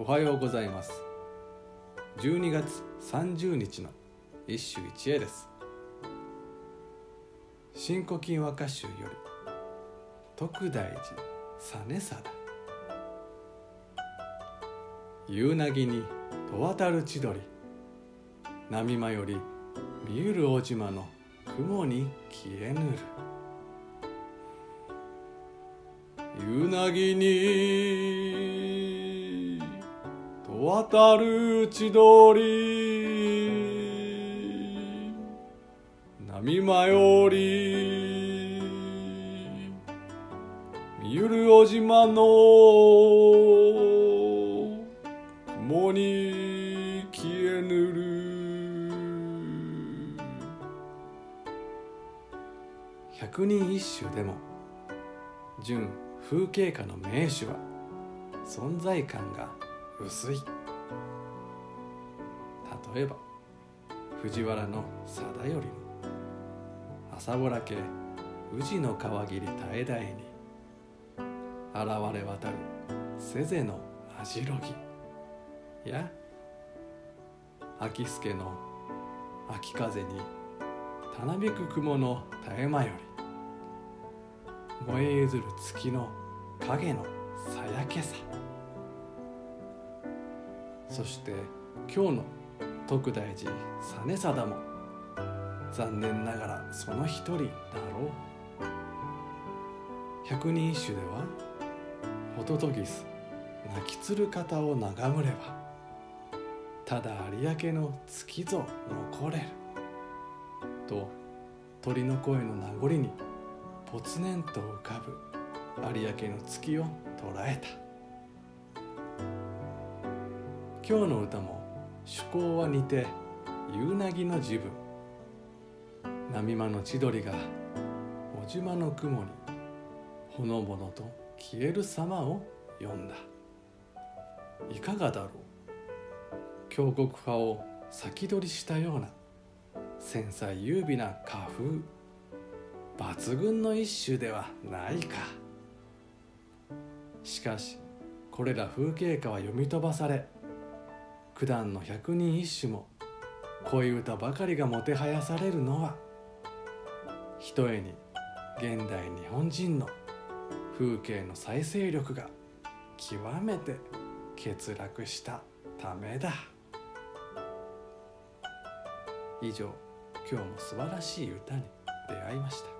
おはようございます。12月30日の一首一会です。新古今和歌集より徳大寺実貞夕なぎにと渡る千鳥波間より見ゆる大島の雲に消えぬる。夕なぎに渡る千鳥。波間より。見ゆる小島の雲に消えぬる。百人一首でも純風景画の名手は存在感が薄い。例えば藤原の貞頼。の朝ぼらけ宇治の川切り絶え絶えに。現れ渡る瀬瀬の網代木。や秋助の秋風にたなびく雲の絶え間より。燃え譲る月の影のさやけさ。そして今日の徳大寺実貞も残念ながらその一人だろう。百人一首ではホトトギス泣きつる方を眺むればただ有明の月ぞ残れる。と鳥の声の名残にぽつねんと浮かぶ有明の月を捉えた。今日の歌も趣向は似て夕なぎの自分。波間の千鳥が小島の雲にほのぼのと消える様を読んだ。いかがだろう。強国派を先取りしたような繊細優美な花風抜群の一首ではないか。しかしこれら風景画は読み飛ばされ九段の百人一首も恋歌ばかりがもてはやされるのはひとえに現代日本人の風景の再生力が極めて欠落したためだ。以上今日も素晴らしい歌に出会いました。